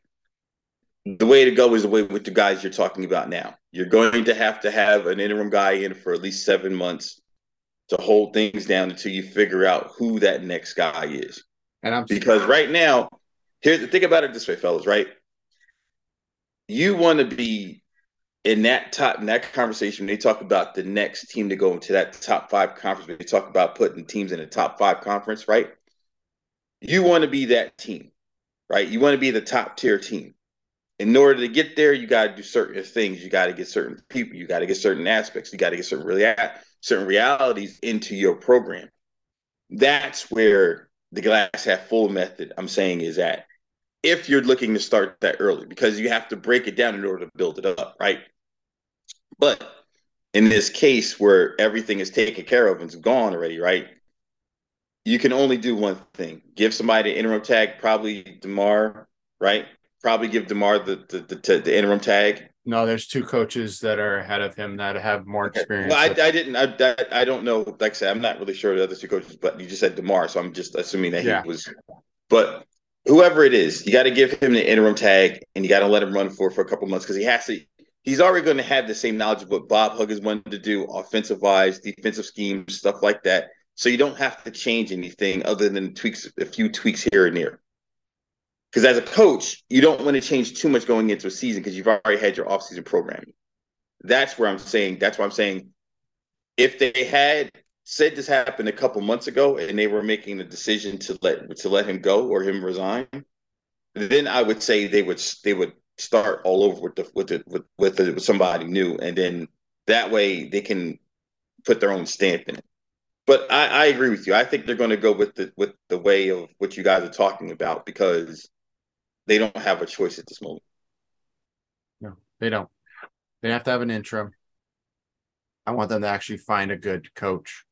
the way to go is the way with the guys you're talking about now. You're going to have to have an interim guy in for at least seven months to hold things down until you figure out who that next guy is. And I'm Because right now, here's the thing about it this way, fellas, right? You want to be in that top in that conversation when they talk about the next team to go into that top five conference, when they talk about putting teams in the top five conference, right? You want to be that team, right? You want to be the top tier team. In order to get there, you got to do certain things. You got to get certain people. You got to get certain aspects. You got to get certain rea- certain realities into your program. That's where the glass half full method I'm saying is that If you're looking to start that early, because you have to break it down in order to build it up, right? But in this case where everything is taken care of and it's gone already, right? You can only do one thing: give somebody the interim tag, probably Demar, right? Probably give Demar the the, the, the interim tag, no, there's two coaches that are ahead of him that have more experience. Well, I, I didn't. I, I don't know. Like I said, I'm not really sure the other two coaches, but you just said Demar, so I'm just assuming that Yeah. he was. But whoever it is, you got to give him the interim tag, and you got to let him run for for a couple months because he has to. He's already going to have the same knowledge of what Bob Huggins wanted to do, offensive wise, defensive schemes, stuff like that. So you don't have to change anything other than tweaks, a few tweaks here and there. Because as a coach, you don't want to change too much going into a season because you've already had your offseason programming. That's where I'm saying. That's why I'm saying, if they had said this happened a couple months ago and they were making the decision to let to let him go or him resign, then I would say they would they would start all over with the with the, with with, the, with somebody new, and then that way they can put their own stamp in it. But I, I agree with you. I think they're going to go with the with the way of what you guys are talking about because they don't have a choice at this moment. No, they don't. They have to have an interim. I want them to actually find a good coach.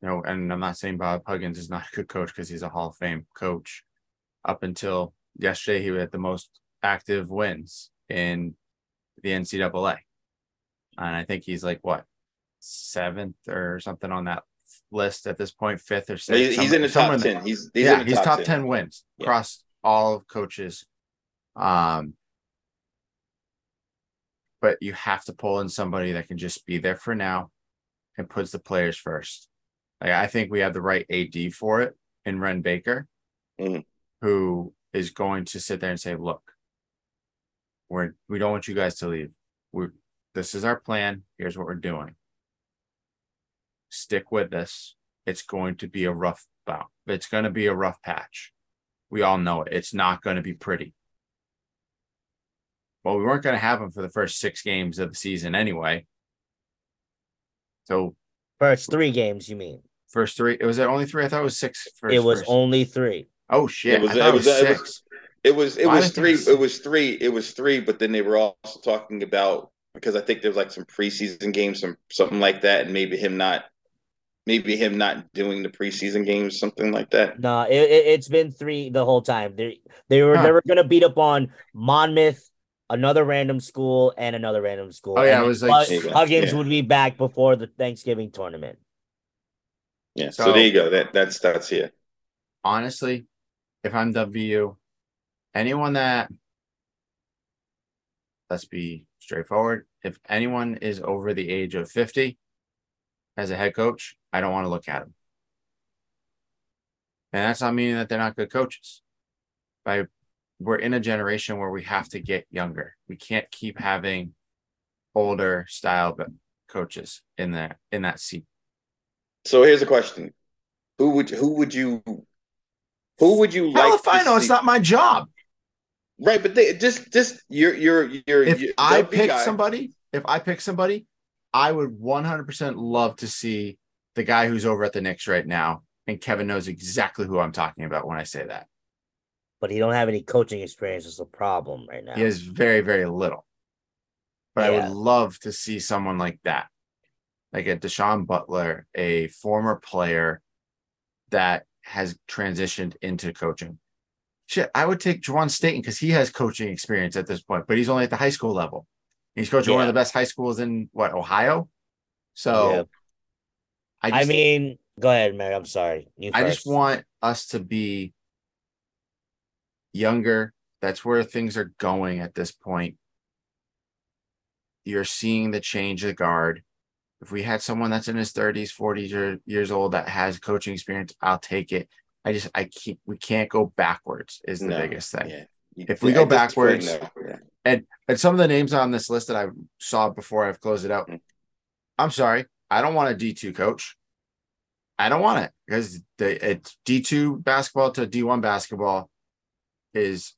You know, and I'm not saying Bob Huggins is not a good coach because he's a Hall of Fame coach. Up until yesterday, he had the most active wins in the NCAA. And I think he's like what seventh or something on that list at this point, fifth or sixth. He's, he's in the top ten. He's, he's yeah, in the he's top, 10. 10 wins Yeah. across all of coaches. Um, but you have to pull in somebody that can just be there for now and puts the players first. Like I think we have the right AD for it in Wren Baker, Mhm. who is going to sit there and say, "Look, we're we don't want you guys to leave. We this is our plan. Here's what we're doing. Stick with this. It's going to be a rough bout. It's going to be a rough patch. We all know it. It's not going to be pretty. Well, we weren't going to have him for the first six games of the season anyway. So First three games, you mean? first three, it was it only three? I thought it was six. First, it was first. only three. oh shit! It was- I thought it it was, was- it was- six. It was it Why was three. It was three. It was three. But then they were also talking about because I think there was like some preseason games, some something like that, and maybe him not, maybe him not doing the preseason games, something like that. No, it, it, it's been three the whole time. They they were Huh. they were gonna beat up on Monmouth, another random school, and another random school. Oh, yeah, And it was like- Huggins Yeah. would be back before the Thanksgiving tournament. Yeah. So, So- there you go. That that's that's it. honestly, if I'm WVU, anyone that let's be straightforward, if anyone is over the age of 50 as a head coach, I don't want to look at them. And that's not meaning that they're not good coaches. By we're in a generation where we have to get younger. We can't keep having older style coaches in there in that seat. So here's a question: Who would who would you who would you Hell like? if I know, it's not my job. right, but they, just just you're you're you're. if you're- I pick guy. somebody, if I pick somebody, I would 100% love to see the guy who's over at the Knicks right now. And Kevin knows exactly who I'm talking about when I say that. But he don't have any coaching experience. Is a problem right now. He has very, very little. But I would love to see someone like that, like a Da'Sean Butler, a former player that has transitioned into coaching. Shit, I would take Juwan Staten because he has coaching experience at this point, but he's only at the high school level. He's coaching one of the best high schools in what Ohio. So Yeah. I, I, mean, go ahead, Merritt. I'm sorry. You I first. just want us to be younger. That's where things are going at this point. You're seeing the change of guard. If we had someone that's in his 30s, 40s or years old that has coaching experience, I'll take it. I just I keep we can't go backwards is the No, biggest thing. Yeah. If we at go backwards- no. Yeah. And and some of the names on this list that I saw before I've closed it out. Mm. I'm sorry, I don't want a D2 coach. I don't want it because the it's D2 basketball to D1 basketball is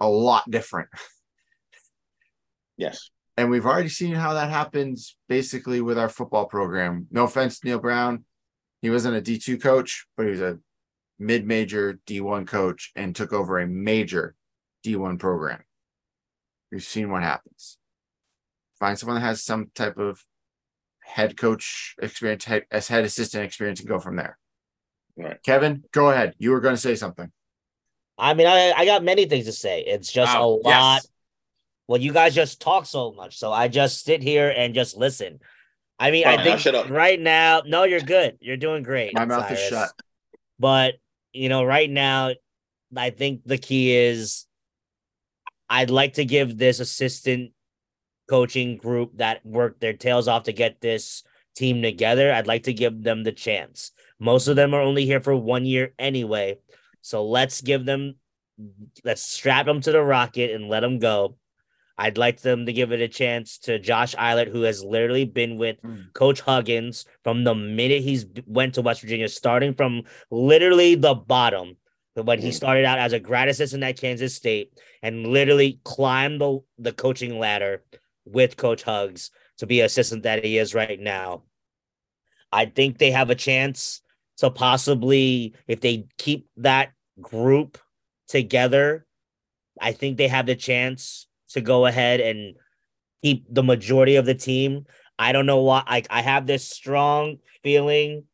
a lot different. Yes. And we've already seen how that happens basically with our football program. No offense, Neal Brown. He wasn't a D2 coach, but he was a mid major D1 coach and took over a major D1 program. We've seen what happens. Find someone that has some type of head coach experience, head, as head assistant experience, and go from there. Right. Kevin, go ahead. You were going to say something. I mean, I, I got many things to say. It's just a lot. yes. Well, you guys just talk so much, so I just sit here and just listen. I mean, Fine, I I'll think shut right now, no, you're good. You're doing great. My mouth is shut. But you know, right now, I think the key is I'd like to give this assistant coaching group that worked their tails off to get this team together. I'd like to give them the chance. Most of them are only here for one year anyway. So let's give them, let's strap them to the rocket and let them go. I'd like them to give it a chance to Josh Eilert, who has literally been with Mm. Coach Huggins from the minute he's went to West Virginia, starting from literally the bottom. When he Mm. started out as a grad assistant at Kansas State and literally climbed the, the coaching ladder with Coach Hugs to be assistant that he is right now. I think they have a chance to possibly, if they keep that group together, I think they have the chance to go ahead and keep the majority of the team. I don't know why. I, I have this strong feeling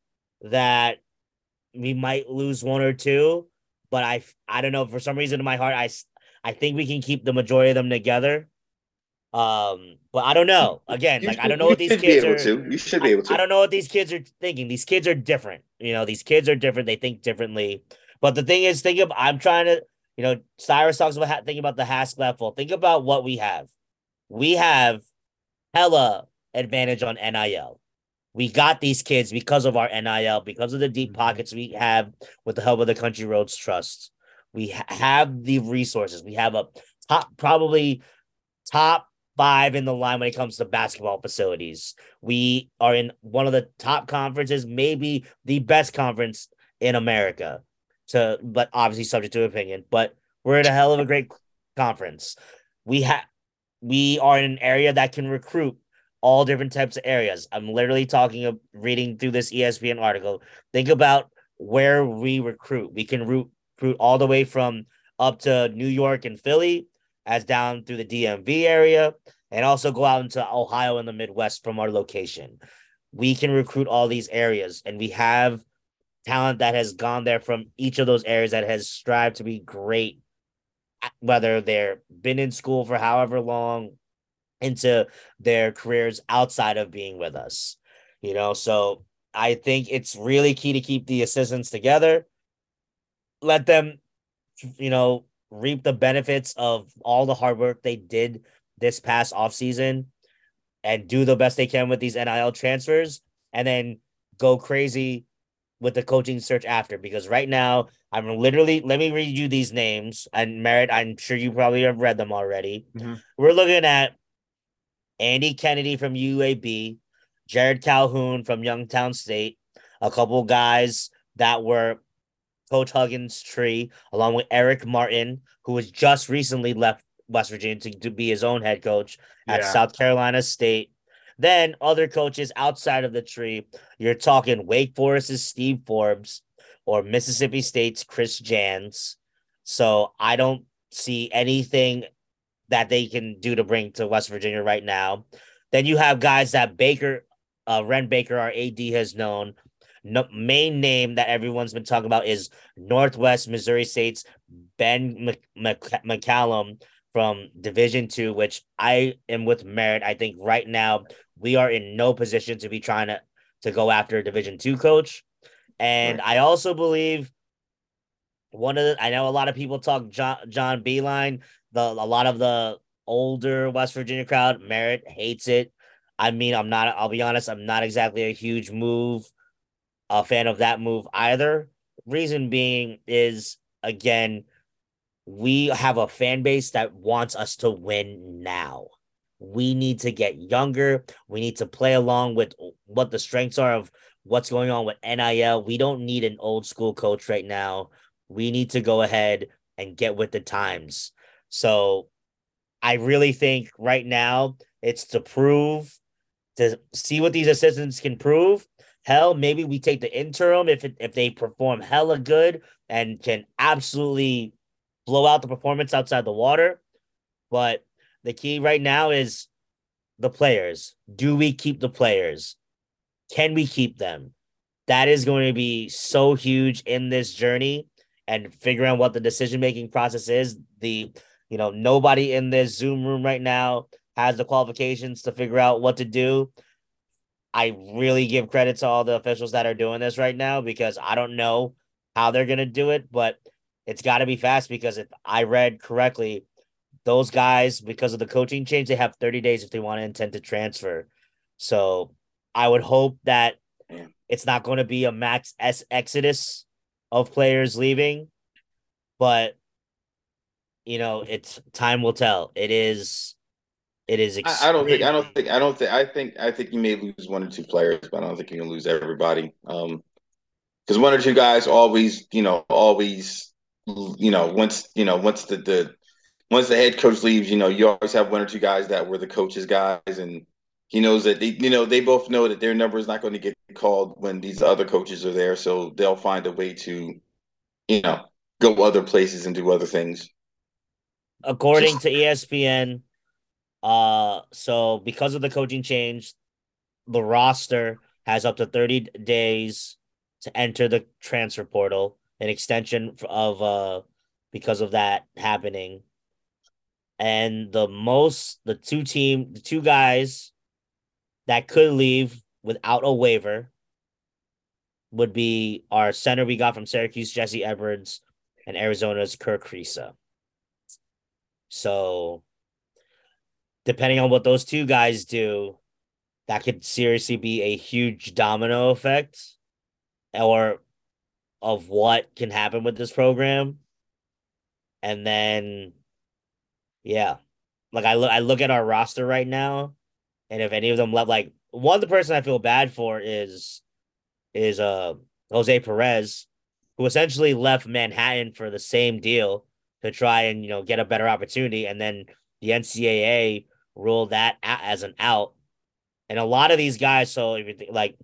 that we might lose one or two, but I I don't know for some reason in my heart I I think we can keep the majority of them together. Um, but I don't know. Again, You like I don't know what these kids are. to. You should be able to. I don't know what these kids are thinking. These kids are different. You know, these kids are different. They think differently. But the thing is, think of I'm trying to, you know, Cyrus talks about thinking about the Hask level. Think about what we have. We have hella advantage on NIL. We got these kids because of our NIL, because of the deep Mhm. pockets we have with the help of the Country Roads Trust. We ha- have the resources. We have a top, probably top five in the line when it comes to basketball facilities. We are in one of the top conferences, maybe the best conference in America. To but obviously subject to opinion, but we're in a hell of a great conference. We have we are in an area that can recruit all different types of areas. I'm literally talking of reading through this ESPN article. Think about where we recruit. We can root recruit all the way from up to New York and Philly, as down through the DMV area, and also go out into Ohio and the Midwest from our location. We can recruit all these areas, and we have talent that has gone there from each of those areas that has strived to be great, whether they're been in school for however long into their careers outside of being with us. You know, so I think it's really key to keep the assistants together. Let them, you know, reap the benefits of all the hard work they did this past offseason and do the best they can with these NIL transfers and then go crazy with the coaching search after because right now I'm literally let me read you these names and Merritt I'm sure you probably have read them already. Mhm. We're looking at Andy Kennedy from UAB, Jerrod Calhoun from Youngstown State, a couple guys that were Coach Huggins' tree, along with Erik Martin, who was just recently left West Virginia to, to be his own head coach at Yeah. South Carolina State. Then other coaches outside of the tree, you're talking Wake Forest's Steve Forbes or Mississippi State's Chris Jans. So I don't see anything that they can do to bring to West Virginia right now. Then you have guys that Baker, uh, Wren Baker, our AD has known. No, main name that everyone's been talking about is Northwest Missouri State's Ben Mc, Mc, McCollum from Division Two, which I am with Merritt. I think right now we are in no position to be trying to to go after a Division Two coach, and right. I also believe one of the I know a lot of people talk John John Beilein. The a lot of the older West Virginia crowd, Merritt hates it. I mean, I'm not. I'll be honest. I'm not exactly a huge move, a fan of that move either. Reason being is again, we have a fan base that wants us to win now. We need to get younger. We need to play along with what the strengths are of what's going on with NIL. We don't need an old school coach right now. We need to go ahead and get with the times. So I really think right now it's to prove to see what these assistants can prove. Hell, maybe we take the interim if it, if they perform hella good and can absolutely blow out the performance outside the water. But the key right now is the players. Do we keep the players? Can we keep them? That is going to be so huge in this journey and figuring out what the decision making process is. The you know nobody in this Zoom room right now has the qualifications to figure out what to do. I really give credit to all the officials that are doing this right now because I don't know how they're going to do it, but it's got to be fast because if I read correctly, those guys, because of the coaching change, they have 30 days if they want to intend to transfer. So I would hope that it's not going to be a max S exodus of players leaving, but you know, it's time will tell. It is it is. I, I, don't think. I don't think. I don't think. I think. I think you may lose one or two players, but I don't think you can lose everybody. Um, because one or two guys always, you know, always, you know, once you know, once the the once the head coach leaves, you know, you always have one or two guys that were the coaches guys, and he knows that they, you know, they both know that their number is not going to get called when these other coaches are there, so they'll find a way to, you know, go other places and do other things. According to ESPN, uh, so because of the coaching change, the roster has up to 30 days to enter the transfer portal, an extension of uh because of that happening. And the most the two team the two guys that could leave without a waiver would be our center we got from Syracuse, Jesse Edwards, and Arizona's Kerr Kriisa. So depending on what those two guys do, that could seriously be a huge domino effect or of what can happen with this program. And then yeah. Like I look I look at our roster right now, and if any of them left like one the person I feel bad for is is uh Jose Perez, who essentially left Manhattan for the same deal to try and you know get a better opportunity, and then the NCAA rule that out as an out. And a lot of these guys, so if you think like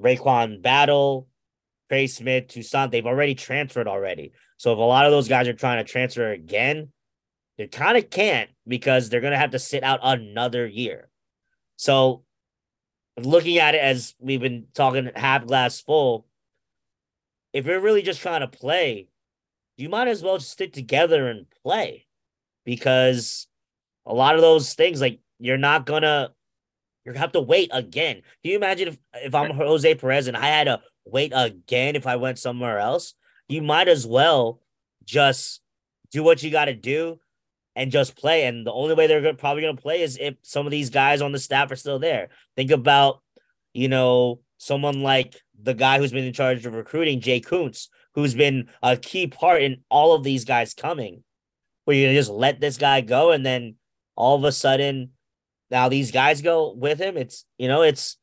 RaeQuan Battle, Trey Smith, Toussaint, they've already transferred already. So if a lot of those guys are trying to transfer again, they kind of can't because they're going to have to sit out another year. So looking at it as we've been talking half glass full, if you're really just trying to play, you might as well just stick together and play because a lot of those things, like you're not gonna you're gonna have to wait again. Can you imagine if if I'm Jose Perez and I had to wait again if I went somewhere else? You might as well just do what you got to do and just play. And the only way they're gonna, probably to play is if some of these guys on the staff are still there. Think about, you know, someone like the guy who's been in charge of recruiting, Jay Kuntz, who's been a key part in all of these guys coming. Where you just let this guy go and then all of a sudden now these guys go with him. It's you know, it's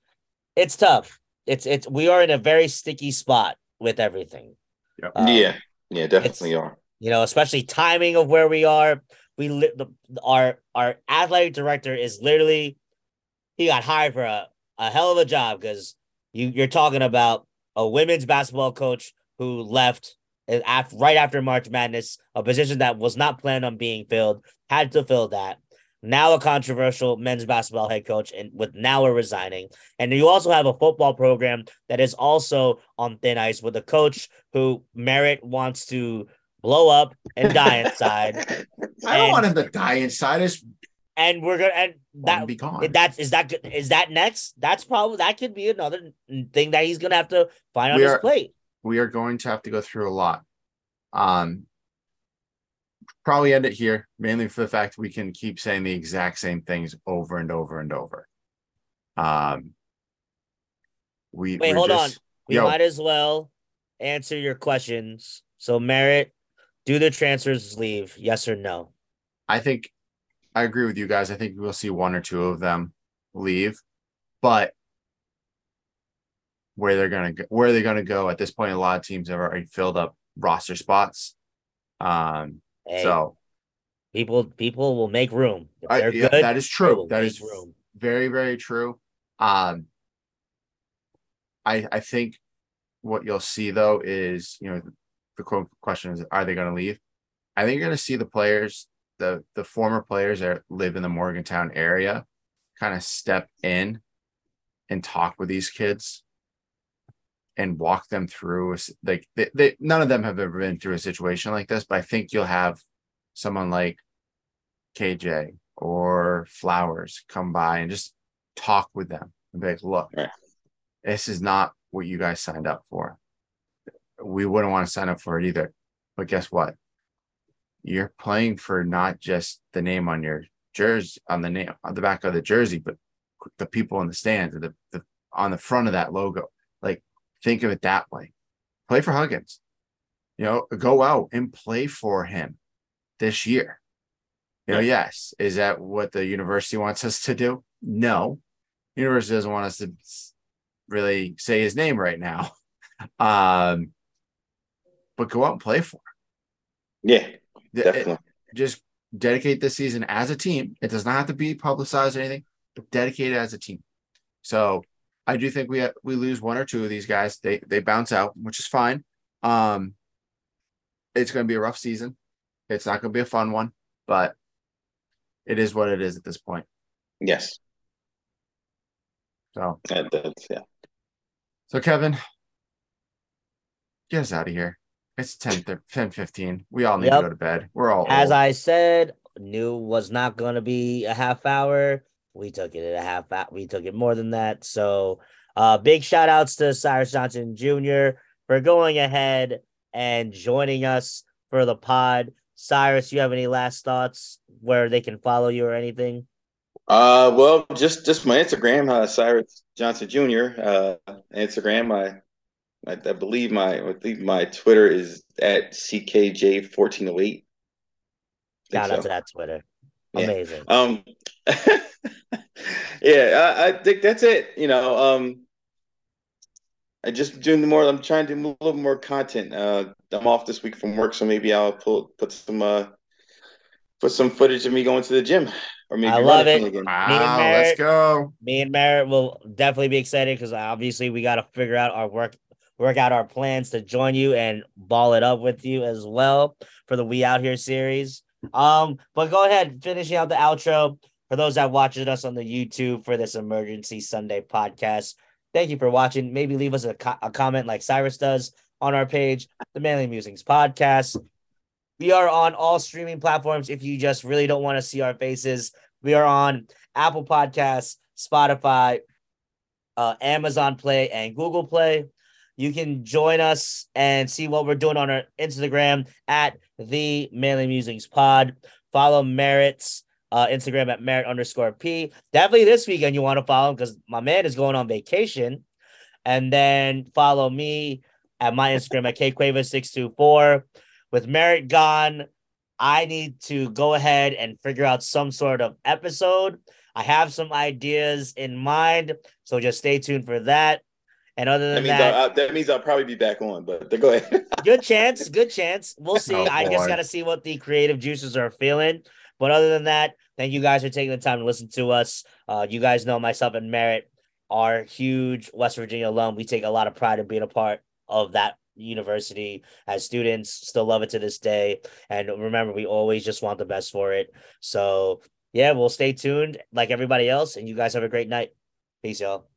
it's tough. It's it's we are in a very sticky spot with everything. Yep. Um, yeah, yeah, definitely are. You know, especially timing of where we are. We li- the, our our athletic director is literally he got hired for a, a hell of a job because you you're talking about a women's basketball coach who left after, right after March Madness, a position that was not planned on being filled, had to fill that now a controversial men's basketball head coach, and with now a resigning. And you also have a football program that is also on thin ice with a coach who Merritt wants to blow up and die inside. I don't And- want him to die inside. I just and we're gonna and want him to that be gone. that's is that good- is that next? That's probably that could be another thing that he's gonna have to find on We his plate. we are going to have to go through a lot. Um, probably end it here, mainly for the fact we can keep saying the exact same things over and over and over. Um, we Wait, hold just- on. We Yo. might as well answer your questions. So, Merritt, do the transfers leave? Yes or no? I think I agree with you guys. I think we'll see one or two of them leave, but where they're gonna go, where they're gonna go at this point, a lot of teams have already filled up roster spots. Um, Hey, so people people will make room. I, yeah, good, that is true. That is room. very very true um i i think what you'll see though is you know the quote question is are they going to leave i think you're going to see the players the the former players that live in the morgantown area kind of step in and talk with these kids and walk them through like they, they none of them have ever been through a situation like this but i think you'll have someone like kj or flowers come by and just talk with them and be like, look, Right. this is not what you guys signed up for. We wouldn't want to sign up for it either. But guess what? You're playing for not just the name on your jersey on the name on the back of the jersey, but the people in the stands, the, the on the front of that logo. Like think of it that way. Play for Huggins. You know, go out and play for him this year. You know, yes. Is that what the university wants us to do? No. University doesn't want us to really say his name right now. Um, but go out and play for Yeah, him. It- definitely. just dedicate this season as a team. It does not have to be publicized or anything, but dedicate it as a team. So I do think we we lose one or two of these guys. They they bounce out, which is fine. Um, it's going to be a rough season. It's not going to be a fun one, but it is what it is at this point. Yes, So that, that's yeah. so Kevin, get us out of here. It's 10, 10 15. We all need Yep. to go to bed. We're all As old. I said, knew was not going to be a half hour. We took it at a half hour. We took it more than that. So, uh, big shout outs to Cyrus Johnson Jr. for going ahead and joining us for the pod. Cyrus, you have any last thoughts where they can follow you or anything? Uh, well, just just my Instagram, uh, Cyrus Johnson Jr. Uh, Instagram. I, I I believe my I believe my Twitter is at ckj fourteen oh eight. Shout out to that Twitter. Yeah. Amazing. Um, yeah, I, I think that's it. You know, um, I just doing the more. I'm trying to do a little more content. Uh, I'm off this week from work, so maybe I'll pull put some uh put some footage of me going to the gym or maybe I love it. again. Wow, Merritt- let's go. me and Merritt will definitely be excited because obviously we got to figure out our work, work out our plans to join you and ball it up with you as well for the We Out Here series. Um, but go ahead, finishing out the outro for those that watching us on the YouTube for this emergency Sunday podcast. Thank you for watching. Maybe leave us a, co- a comment like Cyrus does on our page, the Manly Musings Podcast. We are on all streaming platforms. If you just really don't want to see our faces, we are on Apple Podcasts, Spotify, uh, Amazon Play, and Google Play. You can join us and see what we're doing on our Instagram at the Manly Musings Pod. Follow Merritt's uh, Instagram at Merritt underscore P. Definitely this weekend you want to follow him because my man is going on vacation. And then follow me at my Instagram at KQuava624. With Merritt gone, I need to go ahead and figure out some sort of episode. I have some ideas in mind, so just stay tuned for that. And other That than means that, I'll, that means I'll probably be back on. But go ahead. good chance, good chance. We'll see. Oh, I just got to see what the creative juices are feeling. But other than that, thank you guys for taking the time to listen to us. Uh, you guys know myself and Merritt are huge West Virginia alum. We take a lot of pride in being a part of that university as students. Still love it to this day. And remember, we always just want the best for it. So yeah, we'll stay tuned like everybody else. And you guys have a great night. Peace, y'all.